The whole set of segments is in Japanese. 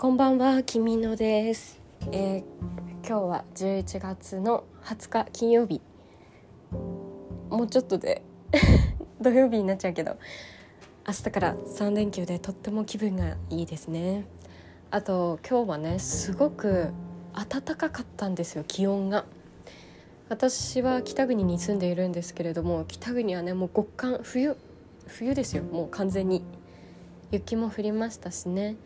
こんばんは、きみのです、えー、今日は11月の20日金曜日。もうちょっとで 土曜日になっちゃうけど明日から3連休でとっても気分がいいですね。あと今日はねすごく暖かかったんですよ気温が。私は北国に住んでいるんですけれども北国はねもう極寒冬冬ですよもう完全に。雪も降りましたしね。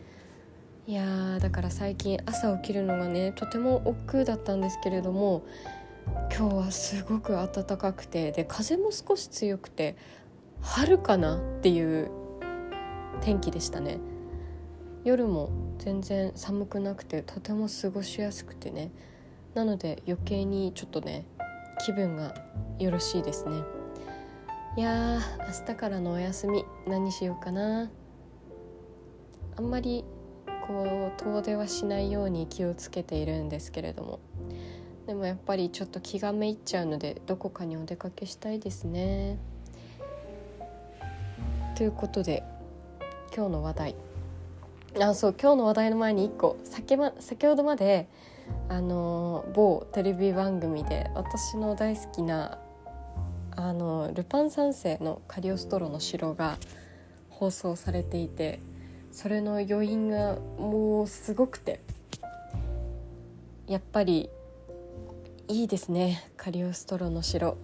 いやだから最近朝起きるのがねとても億劫だったんですけれども今日はすごく暖かくてで風も少し強くて春かなっていう天気でしたね。夜も全然寒くなくてとても過ごしやすくてね。なので余計にちょっとね気分がよろしいですね。いやー明日からのお休み何しようかな。あんまりこう遠出はしないように気をつけているんですけれども。でもやっぱりちょっと気がめいっちゃうのでどこかにお出かけしたいですね。ということで今日の話題。あそう今日の話題の前に1個。先,、ま、先ほどまであの某テレビ番組で私の大好きなあのルパン三世のカリオストロの城が放送されていてそれの余韻がもうすごくてやっぱりいいですねカリオストロの城。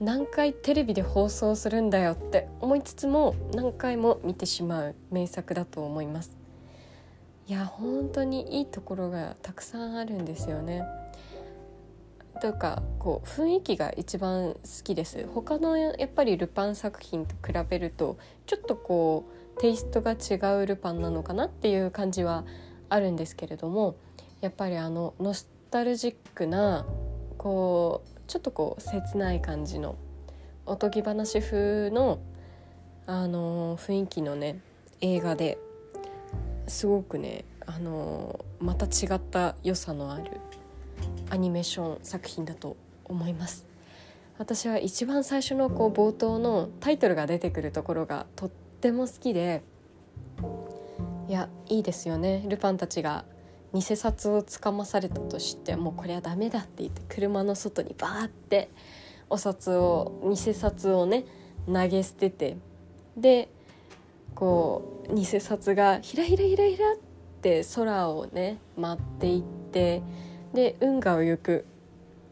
何回テレビで放送するんだよって思いつつも何回も見てしまう名作だと思います。いや本当にいいところがたくさんあるんですよね。というかこう雰囲気が一番好きです。他のやっぱりルパン作品と比べるとちょっとこうテイストが違うルパンなのかなっていう感じはあるんですけれどもやっぱりあのノスタルジックなこうちょっとこう切ない感じのおとぎ話風のあの雰囲気のね映画ですごくねあのまた違った良さのあるアニメーション作品だと思います。私は一番最初のこう冒頭のタイトルが出てくるところがとっっても好きでいやいいですよね。ルパンたちが偽札をつかまされたとしてもうこれはダメだって言って車の外にバーってお札を偽札をね投げ捨ててでこう偽札がひらひらひらひらって空をね舞っていってで運河を行く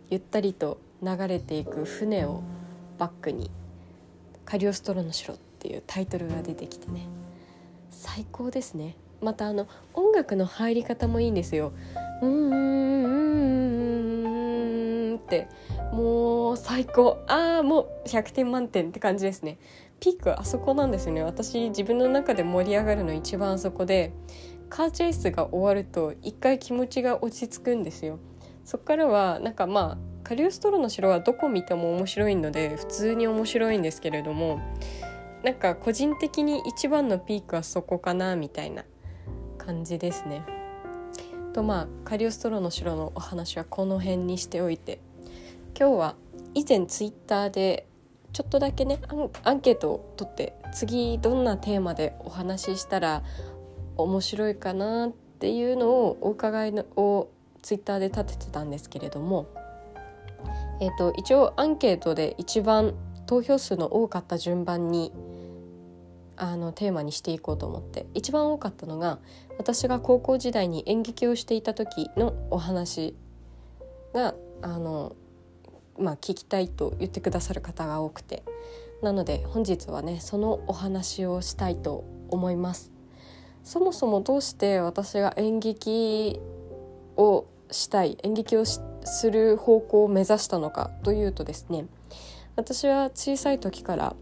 ゆったりと流れていく船をバックにカリオストロの城っていうタイトルが出てきてね。最高ですね。またあの音楽の入り方もいいんですよ。うんうんうんってもう最高ああもう100点満点って感じですねピークあそこなんですよね私自分の中で盛り上がるの一番あそこでカーチェイスが終わると一回気持ちが落ち着くんですよそっからはなんかまあカリウストロの城はどこ見ても面白いので普通に面白いんですけれどもなんか個人的に一番のピークはそこかなみたいな感じですね。とまあカリオストロの城のお話はこの辺にしておいて今日は以前ツイッターでちょっとだけねアンケートを取って次どんなテーマでお話ししたら面白いかなっていうのをお伺いのをツイッターで立ててたんですけれども、えーと一応アンケートで一番投票数の多かった順番にあのテーマにしていこうと思って一番多かったのが私が高校時代に演劇をしていた時のお話があの、まあ、聞きたいと言ってくださる方が多くてなので本日はねそのお話をしたいと思います。そもそもどうして私が演劇をしたい演劇をする方向を目指したのかというとですね私は小さい時から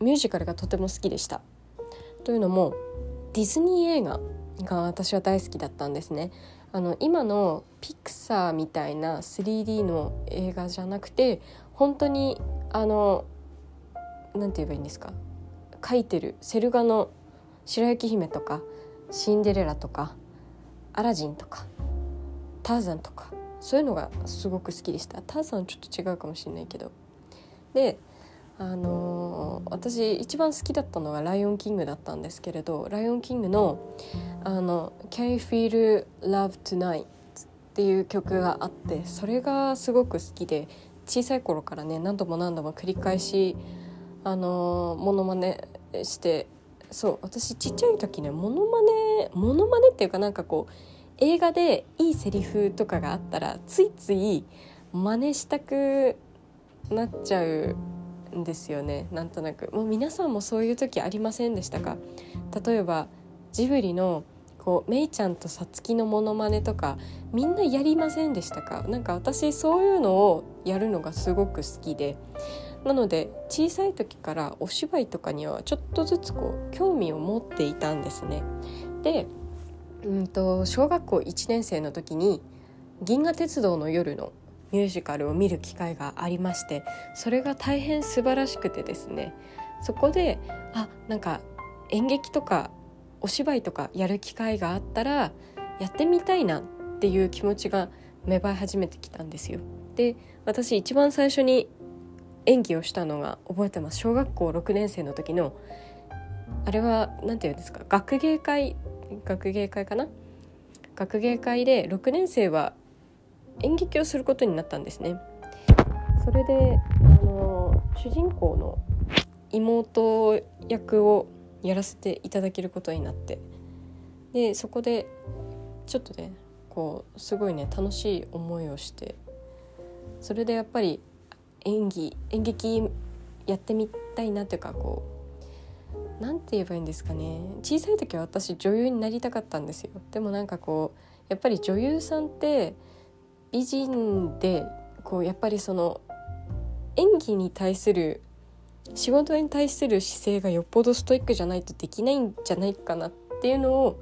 ミュージカルがとても好きでした。というのもディズニー映画が私は大好きだったんですね。あの今のピクサーみたいな 3D の映画じゃなくて本当にあの何て言えばいいんですか？書いてるセル画の白雪姫とかシンデレラとかアラジンとかターザンとかそういうのがすごく好きでしたターザンちょっと違うかもしれないけどであの私一番好きだったのが「ライオンキング」だったんですけれど「ライオンキングの」あの「Can You Feel Love Tonight」っていう曲があってそれがすごく好きで小さい頃からね何度も何度も繰り返しあのモノマネしてそう私ちっちゃい時ねモノマネモノマネっていうかなんかこう映画でいいセリフとかがあったらついつい真似したくなっちゃうんですよね。なんとなく。もう皆さんもそういう時ありませんでしたか？例えばジブリのこうメイちゃんとさつきのモノマネとかみんなやりませんでしたか？なか私そういうのをやるのがすごく好きで。なので小さい時からお芝居とかにはちょっとずつこう興味を持っていたんですね。でうんと小学校1年生の時に「銀河鉄道の夜」のミュージカルを見る機会がありましてそれが大変素晴らしくてですねそこであなんか演劇とかお芝居とかやる機会があったらやってみたいなっていう気持ちが芽生え始めてきたんですよ。で私一番最初に演技をしたのが覚えてます小学校6年生の時のあれは何て言うんですか学芸会学芸会かな？学芸会で6年生は演劇をすることになったんですね。それであの主人公の妹役をやらせていただけることになってでそこでちょっとねこうすごいね楽しい思いをしてそれでやっぱり演技演劇やってみたいなというかこう何て言えばいいんですかね小さい時は私女優になりたかったんですよでもなんかこうやっぱり女優さんって美人でこうやっぱりその演技に対する仕事に対する姿勢がよっぽどストイックじゃないとできないんじゃないかなっていうのを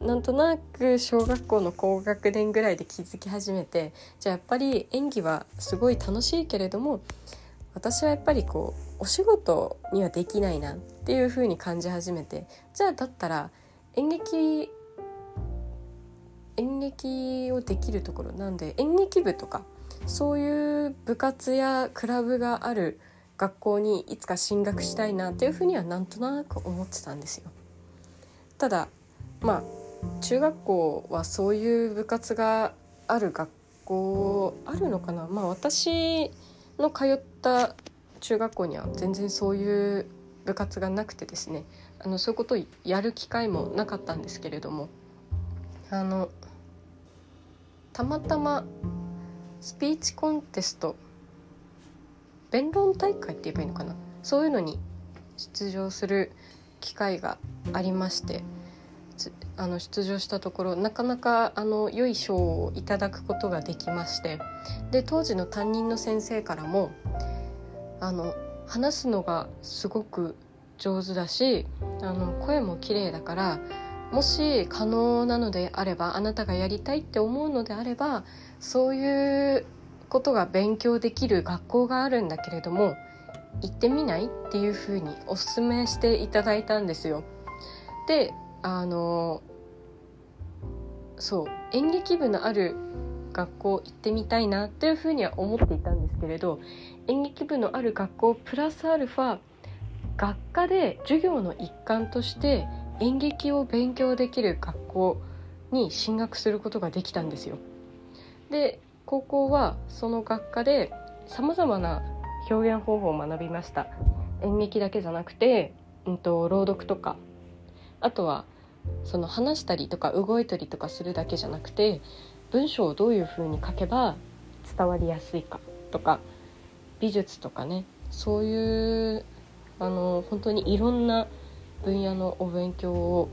なんとなく小学校の高学年ぐらいで気づき始めてじゃあやっぱり演技はすごい楽しいけれども私はやっぱりこうお仕事にはできないなっていう風に感じ始めてじゃあだったら演劇演劇をできるところなんで演劇部とかそういう部活やクラブがある学校にいつか進学したいなっていうふうにはなんとなく思ってたんですよ。ただまあ中学校はそういう部活がある学校あるのかな？まあ私の通った中学校には全然そういう部活がなくてですね。あのそういうことをやる機会もなかったんですけれども。あのたまたまスピーチコンテスト弁論大会って言えばいいのかな？そういうのに出場する機会がありましてあの出場したところなかなかあの良い賞をいただくことができましてで当時の担任の先生からもあの話すのがすごく上手だしあの声も綺麗だからもし可能なのであればあなたがやりたいって思うのであればそういうことが勉強できる学校があるんだけれども行ってみないっていうふうにおすすめしていただいたんですよ。であのそう演劇部のある学校行ってみたいなっていうふうには思っていたんですけれど演劇部のある学校プラスアルファ学科で授業の一環として演劇を勉強できる学校に進学することができたんですよ。で高校はその学科でさまざまな表現方法を学びました演劇だけじゃなくて、うんと、朗読とかあとはその話したりとか動いたりとかするだけじゃなくて文章をどういうふうに書けば伝わりやすいかとか美術とかねそういうあの本当にいろんな分野のお勉強を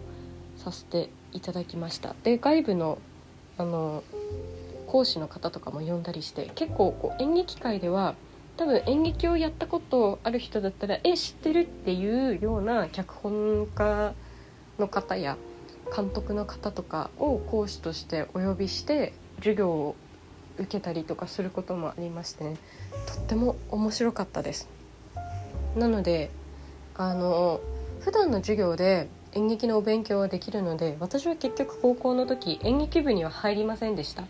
させていただきましたで外部のあの講師の方とかも呼んだりして結構こう演劇界では多分演劇をやったことある人だったらえ知ってるっていうような脚本家の方や監督の方とかを講師としてお呼びして授業を受けたりとかすることもありましてねとっても面白かったです。なのであの普段の授業で演劇のお勉強はできるので私は結局高校の時演劇部には入りませんでした。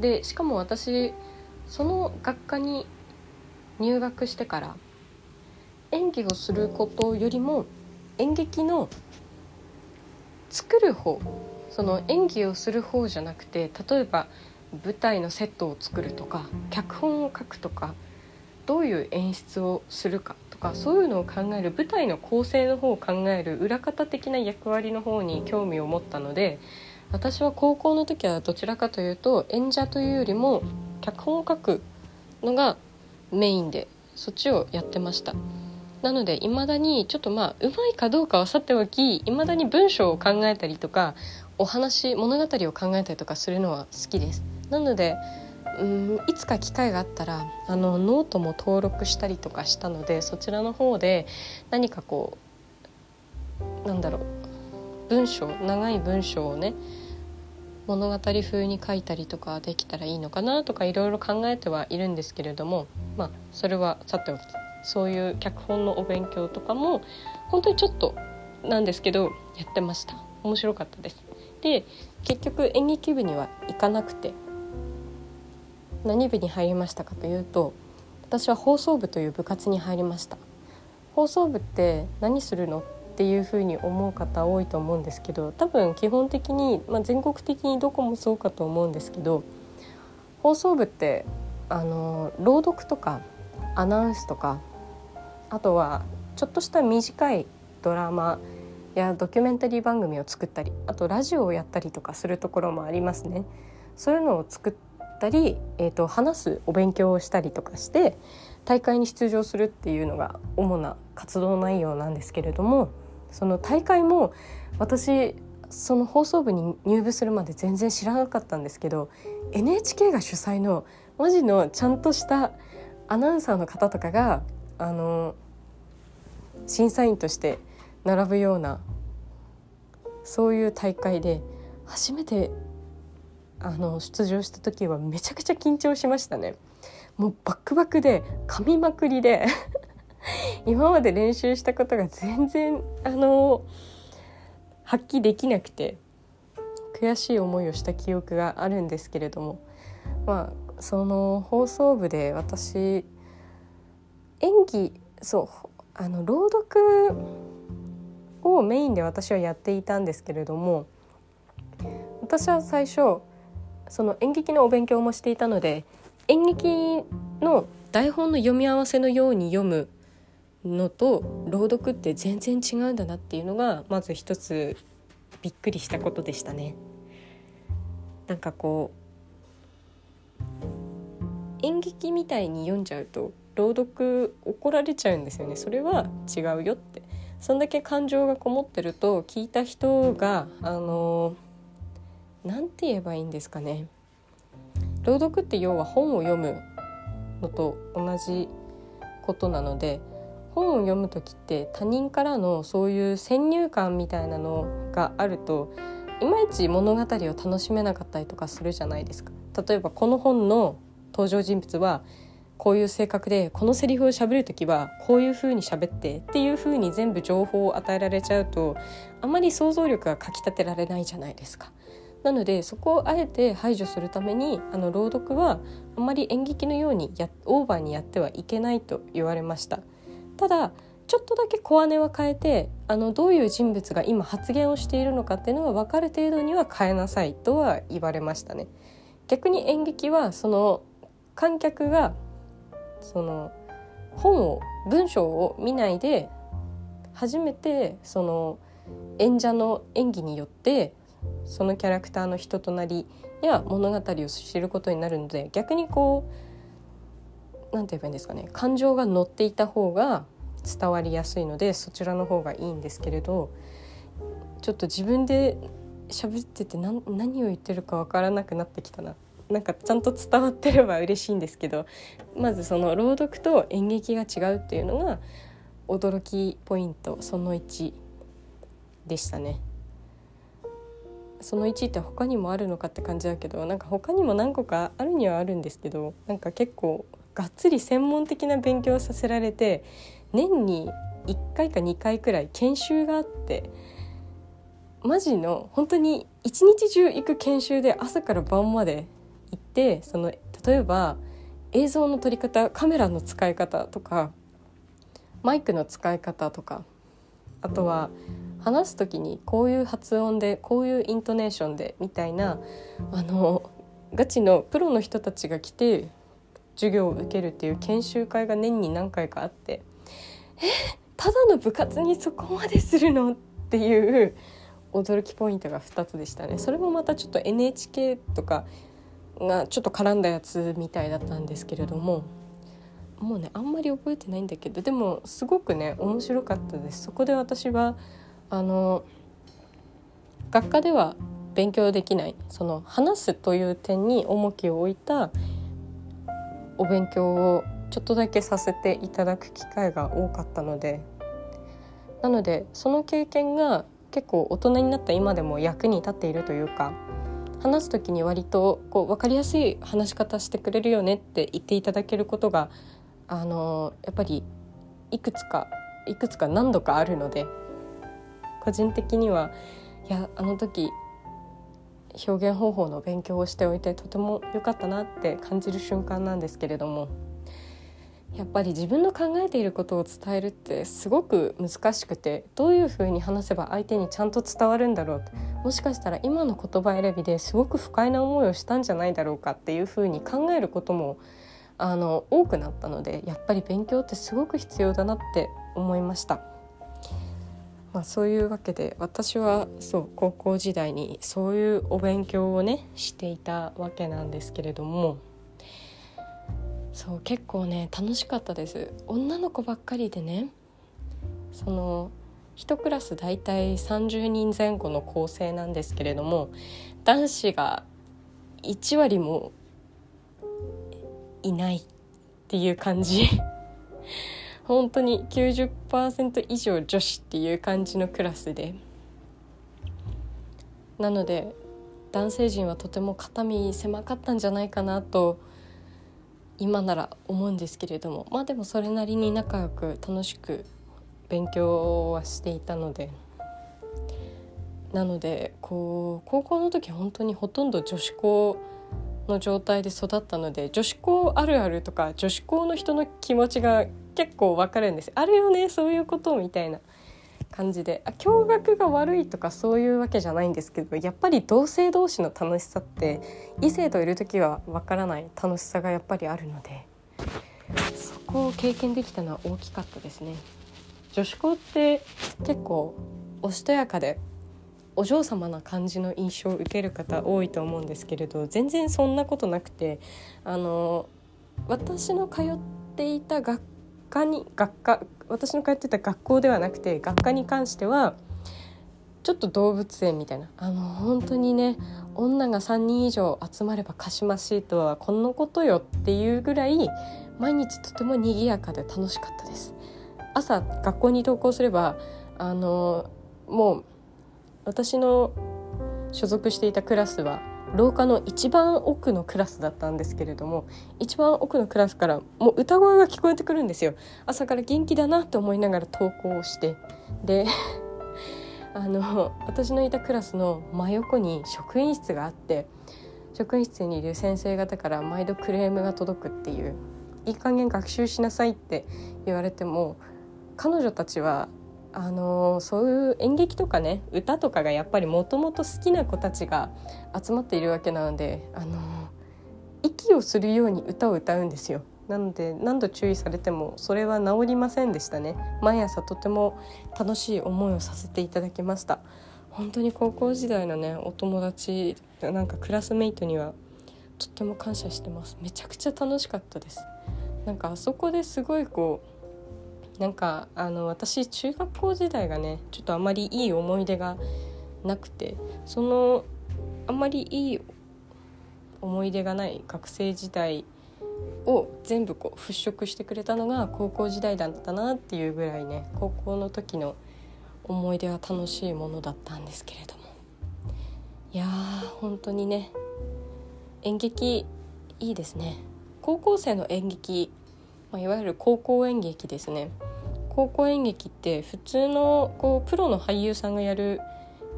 でしかも私その学科に入学してから演技をすることよりも演劇の作る方その演技をする方じゃなくて例えば舞台のセットを作るとか脚本を書くとかどういう演出をするか。かそういうのを考える舞台の構成の方を考える裏方的な役割の方に興味を持ったので私は高校の時はどちらかというと演者というよりも脚本を書くのがメインでそっちをやってました。なのでいまだにちょっとまあうまいかどうかはさておきいまだに文章を考えたりとかお話物語を考えたりとかするのは好きです。なのでうんいつか機会があったらあのノートも登録したりとかしたのでそちらの方で何かこうなんだろう文章長い文章をね物語風に書いたりとかできたらいいのかなとかいろいろ考えてはいるんですけれどもまあそれはさておきそういう脚本のお勉強とかも本当にちょっとなんですけどやってました。面白かったです。で結局演劇部には行かなくて何部に入りましたかというと私は放送部という部活に入りました放送部って何するのっていうふうに思う方多いと思うんですけど多分基本的に、まあ、全国的にどこもそうかと思うんですけど放送部ってあの朗読とかアナウンスとかあとはちょっとした短いドラマやドキュメンタリー番組を作ったりあとラジオをやったりとかするところもありますね。そういうのを作ったり、えーと、話すお勉強をしたりとかして大会に出場するっていうのが主な活動内容なんですけれどもその大会も私その放送部に入部するまで全然知らなかったんですけど NHK が主催のマジのちゃんとしたアナウンサーの方とかがあの審査員として並ぶようなそういう大会で初めてあの出場した時はめちゃくちゃ緊張しましたね。もうバックバックで噛みまくりで 今まで練習したことが全然あの発揮できなくて悔しい思いをした記憶があるんですけれどもまあその放送部で私演技そうあの朗読をメインで私はやっていたんですけれども私は最初その演劇のお勉強もしていたので演劇の台本の読み合わせのように読むのと朗読って全然違うんだなっていうのがまず一つびっくりしたことでしたね。なんかこう演劇みたいに読んじゃうと朗読怒られちゃうんですよねそれは違うよってそんだけ感情がこもってると聞いた人があの何て言えばいいんですかね朗読って要は本を読むのと同じことなので本を読む時って他人からのそういう先入観みたいなのがあるといまいち物語を楽しめなかったりとかするじゃないですか。例えばこの本の登場人物はこういう性格でこのセリフを喋る時はこういう風に喋ってっていう風に全部情報を与えられちゃうとあまり想像力がかきたてられないじゃないですか。なのでそこをあえて排除するためにあの朗読はあまり演劇のようにやオーバーにやってはいけないと言われました。ただちょっとだけ小姉は変えてあのどういう人物が今発言をしているのかっていうのが分かる程度には変えなさいとは言われましたね。逆に演劇はその観客がその本を文章を見ないで初めてその演者の演技によってそのキャラクターの人となりや物語を知ることになるので逆にこう何て言えばいいんですかね感情が乗っていた方が伝わりやすいのでそちらの方がいいんですけれどちょっと自分で喋ってて何何を言ってるか分からなくなってきたな。なんかちゃんと伝わってれば嬉しいんですけどまずその朗読と演劇が違うっていうのが驚きポイントその1でしたね。その1って他にもあるのかって感じだけどなんか他にも何個かあるにはあるんですけどなんか結構がっつり専門的な勉強をさせられて年に1回か2回くらい研修があってマジの本当に一日中行く研修で朝から晩まで行ってその例えば映像の撮り方カメラの使い方とかマイクの使い方とかあとは話す時にこういう発音でこういうイントネーションでみたいなあのガチのプロの人たちが来て授業を受けるっていう研修会が年に何回かあってえただの部活にそこまでするのっていう驚きポイントが2つでしたね。それもまたちょっと NHK とかがちょっと絡んだやつみたいだったんですけれどももうねあんまり覚えてないんだけどでもすごくね面白かったです。そこで私はあの学科では勉強できないその話すという点に重きを置いたお勉強をちょっとだけさせていただく機会が多かったのでなのでその経験が結構大人になった今でも役に立っているというか話す時に割とこう分かりやすい話し方してくれるよねって言っていただけることがあのやっぱりいくつかいくつか何度かあるので個人的にはいやあの時表現方法の勉強をしておいてとても良かったなって感じる瞬間なんですけれどもやっぱり自分の考えていることを伝えるってすごく難しくてどういうふうに話せば相手にちゃんと伝わるんだろうもしかしたら今の言葉選びですごく不快な思いをしたんじゃないだろうかっていうふうに考えることもあの多くなったのでやっぱり勉強ってすごく必要だなって思いました。まあ、そういうわけで私はそう高校時代にそういうお勉強をねしていたわけなんですけれどもそう結構ね楽しかったです。女の子ばっかりでねその1クラス大体30人前後の構成なんですけれども男子が1割もいないっていう感じ。本当に90%以上女子っていう感じのクラスで。なので男性陣はとても肩身狭かったんじゃないかなと今なら思うんですけれども。まあでもそれなりに仲良く楽しく勉強はしていたので。なのでこう高校の時本当にほとんど女子校の状態で育ったので女子校あるあるとか女子校の人の気持ちが結構わかるんです。あるよねそういうことみたいな感じで。あ驚愕が悪いとかそういうわけじゃないんですけどやっぱり同性同士の楽しさって異性といる時はわからない。楽しさがやっぱりあるので。そこを経験できたのは大きかったですね。女子校って結構おしとやかでお嬢様な感じの印象を受ける方多いと思うんですけれど全然そんなことなくてあの私の通っていた学科に学科私の通ってた学校ではなくて学科に関してはちょっと動物園みたいな。あの本当にね女が3人以上集まればかしましいとはこのことよっていうぐらい毎日とても賑やかで楽しかったです。朝学校に登校すればあのもう私の所属していたクラスは廊下の一番奥のクラスだったんですけれども一番奥のクラスからもう歌声が聞こえてくるんですよ。朝から元気だなと思いながら登校をして。で あの私のいたクラスの真横に職員室があって職員室にいる先生方から毎度クレームが届くっていういい加減学習しなさいって言われても彼女たちはあのそういう演劇とかね歌とかがやっぱりもともと好きな子たちが集まっているわけなので、あの息をするように歌を歌うんですよ。なので何度注意されてもそれは治りませんでしたね。毎朝とても楽しい思いをさせていただきました。本当に高校時代のねお友達なんかクラスメイトにはとっても感謝してます。めちゃくちゃ楽しかったです。なんかあそこですごいこうなんかあの私中学校時代がねちょっとあまりいい思い出がなくてそのあんまりいい思い出がない学生時代を全部こう払拭してくれたのが高校時代だったなっていうぐらいね高校の時の思い出は楽しいものだったんですけれども。いやー本当にね演劇いいですね。高校生の演劇まあ、いわゆる高校演劇ですね。高校演劇って普通のこうプロの俳優さんがやる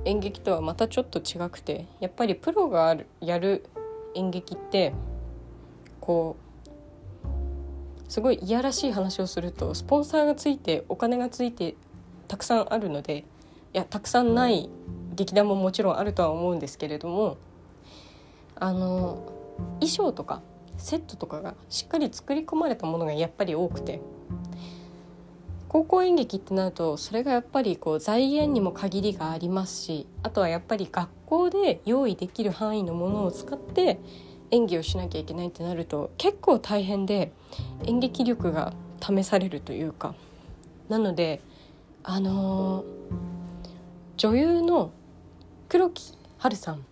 演劇とはまたちょっと違くてやっぱりプロがあるやる演劇ってこうすごいいやらしい話をするとスポンサーがついてお金がついてたくさんあるのでいやたくさんない劇団ももちろんあるとは思うんですけれどもあの衣装とかセットとかがしっかり作り込まれたものがやっぱり多くて。高校演劇ってなるとそれがやっぱりこう財源にも限りがありますしあとはやっぱり学校で用意できる範囲のものを使って演技をしなきゃいけないってなると結構大変で演劇力が試されるというか。なのであのー、女優の黒木華さん。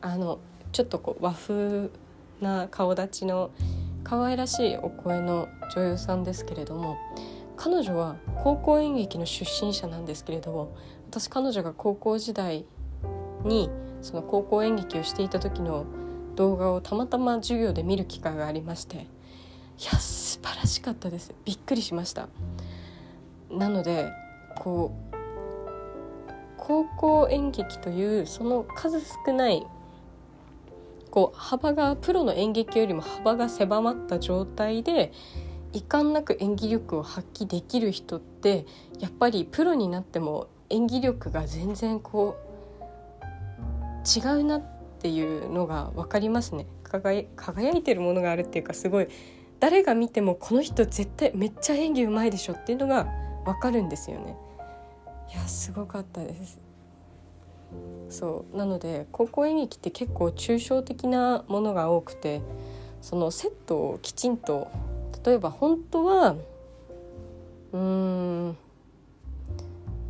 あのちょっとこう和風な顔立ちの可愛らしいお声の女優さんですけれども彼女は高校演劇の出身者なんですけれども私彼女が高校時代にその高校演劇をしていた時の動画をたまたま授業で見る機会がありましていや素晴らしかったです。びっくりしました。なのでこう高校演劇というその数少ないこう幅がプロの演劇よりも幅が狭まった状態で遺憾なく演技力を発揮できる人ってやっぱりプロになっても演技力が全然こう違うなっていうのが分かりますね。輝いてるものがあるっていうかすごい誰が見てもこの人絶対めっちゃ演技うまいでしょっていうのが分かるんですよね。いやすごかったです。そうなので高校演劇って結構抽象的なものが多くてそのセットをきちんと例えば本当はうーん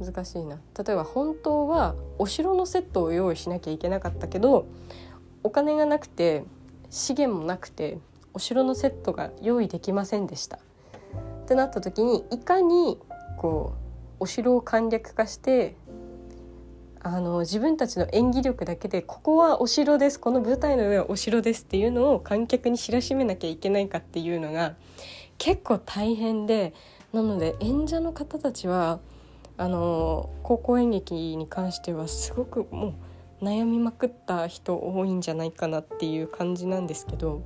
難しいな。例えば本当はお城のセットを用意しなきゃいけなかったけどお金がなくて資源もなくてお城のセットが用意できませんでした。ってなった時にいかにこうお城を簡略化してあの自分たちの演技力だけでここはお城ですこの舞台の上はお城ですっていうのを観客に知らしめなきゃいけないかっていうのが結構大変でなので演者の方たちはあの高校演劇に関してはすごくもう悩みまくった人多いんじゃないかなっていう感じなんですけど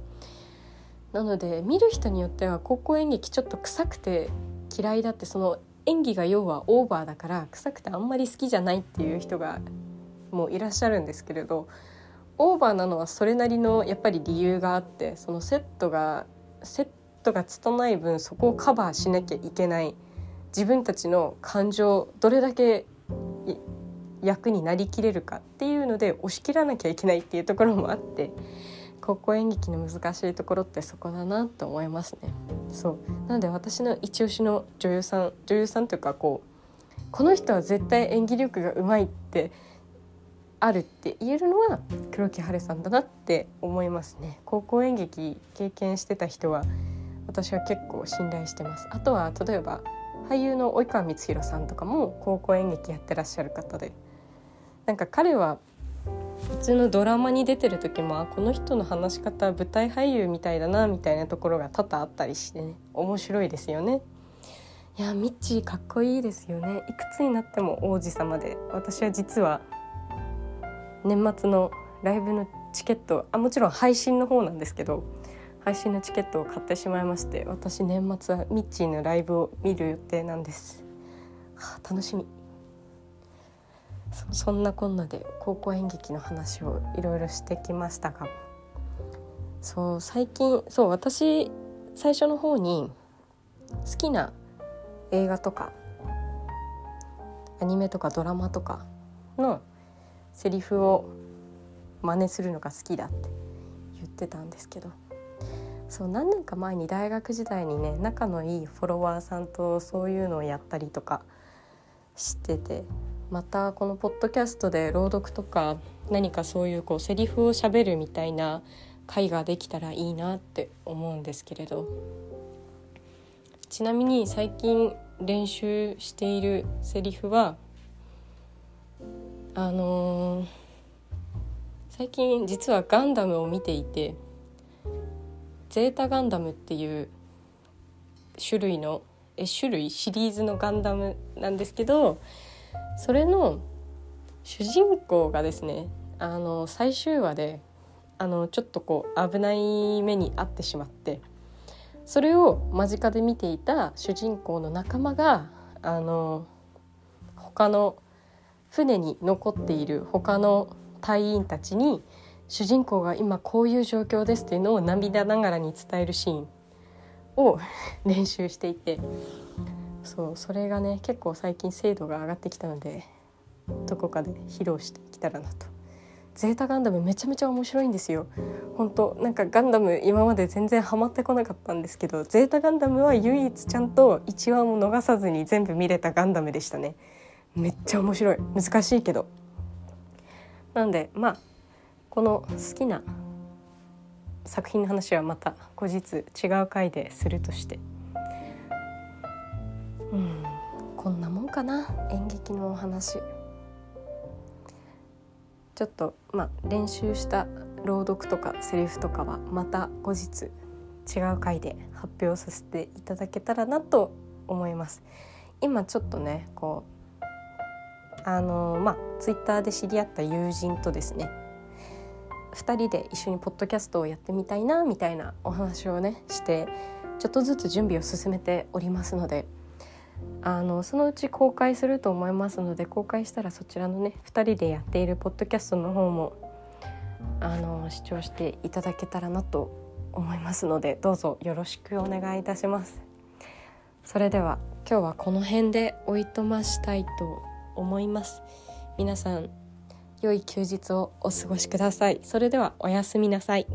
なので見る人によっては高校演劇ちょっと臭くて嫌いだってその演技が要はオーバーだから臭くてあんまり好きじゃないっていう人がもういらっしゃるんですけれどオーバーなのはそれなりのやっぱり理由があってそのセットがセットが拙い分そこをカバーしなきゃいけない。自分たちの感情どれだけ役になりきれるかっていうので押し切らなきゃいけないっていうところもあって。高校演劇の難しいところってそこだなと思いますね。そう。なので私の一押しの女優さん女優さんというかこうこの人は絶対演技力がうまいってあるって言えるのは黒木華さんだなって思いますね。高校演劇経験してた人は私は結構信頼してます。あとは例えば俳優の及川光弘さんとかも高校演劇やってらっしゃる方で。なんか彼は普通のドラマに出てる時もこの人の話し方舞台俳優みたいだなみたいなところが多々あったりしてね。面白いですよね。いやミッチーかっこいいですよね。いくつになっても王子様で。私は実は年末のライブのチケットあもちろん配信の方なんですけど配信のチケットを買ってしまいまして私年末はミッチーのライブを見る予定なんです、はあ、楽しみ。そんなこんなで高校演劇の話をいろいろしてきましたがそう最近そう私最初の方に好きな映画とかアニメとかドラマとかのセリフを真似するのが好きだって言ってたんですけど。そう何年か前に大学時代にね仲のいいフォロワーさんとそういうのをやったりとかしててまたこのポッドキャストで朗読とか何かそういうこうセリフをしゃべるみたいな会ができたらいいなって思うんですけれど。ちなみに最近練習しているセリフはあのー、最近実はガンダムを見ていてゼータガンダムっていう種類のえ種類シリーズのガンダムなんですけどそれの主人公がですねあの最終話であのちょっとこう危ない目に遭ってしまってそれを間近で見ていた主人公の仲間があの他の船に残っている他の隊員たちに主人公が今こういう状況ですっていうのを涙ながらに伝えるシーンを 練習していてそうそれがね結構最近精度が上がってきたのでどこかで披露していけたらなと。ゼータガンダムめちゃめちゃ面白いんですよ。本当なんかガンダム今まで全然ハマってこなかったんですけどゼータガンダムは唯一ちゃんと1話も逃さずに全部見れたガンダムでしたね。めっちゃ面白い。難しいけど。なんでまあこの好きな作品の話はまた後日違う回でするとしてうんこんなもんかな演劇のお話。ちょっとまあ練習した朗読とかセリフとかはまた後日違う回で発表させていただけたらなと思います。今ちょっとねこうあのまあツイッターで知り合った友人とですね2人で一緒にポッドキャストをやってみたいなみたいなお話をねしてちょっとずつ準備を進めておりますのであのそのうち公開すると思いますので公開したらそちらのね2人でやっているポッドキャストの方もあの視聴していただけたらなと思いますのでどうぞよろしくお願いいたします。それでは今日はこの辺でおいとましたいと思います。皆さん良い休日をお過ごしください。それではおやすみなさい。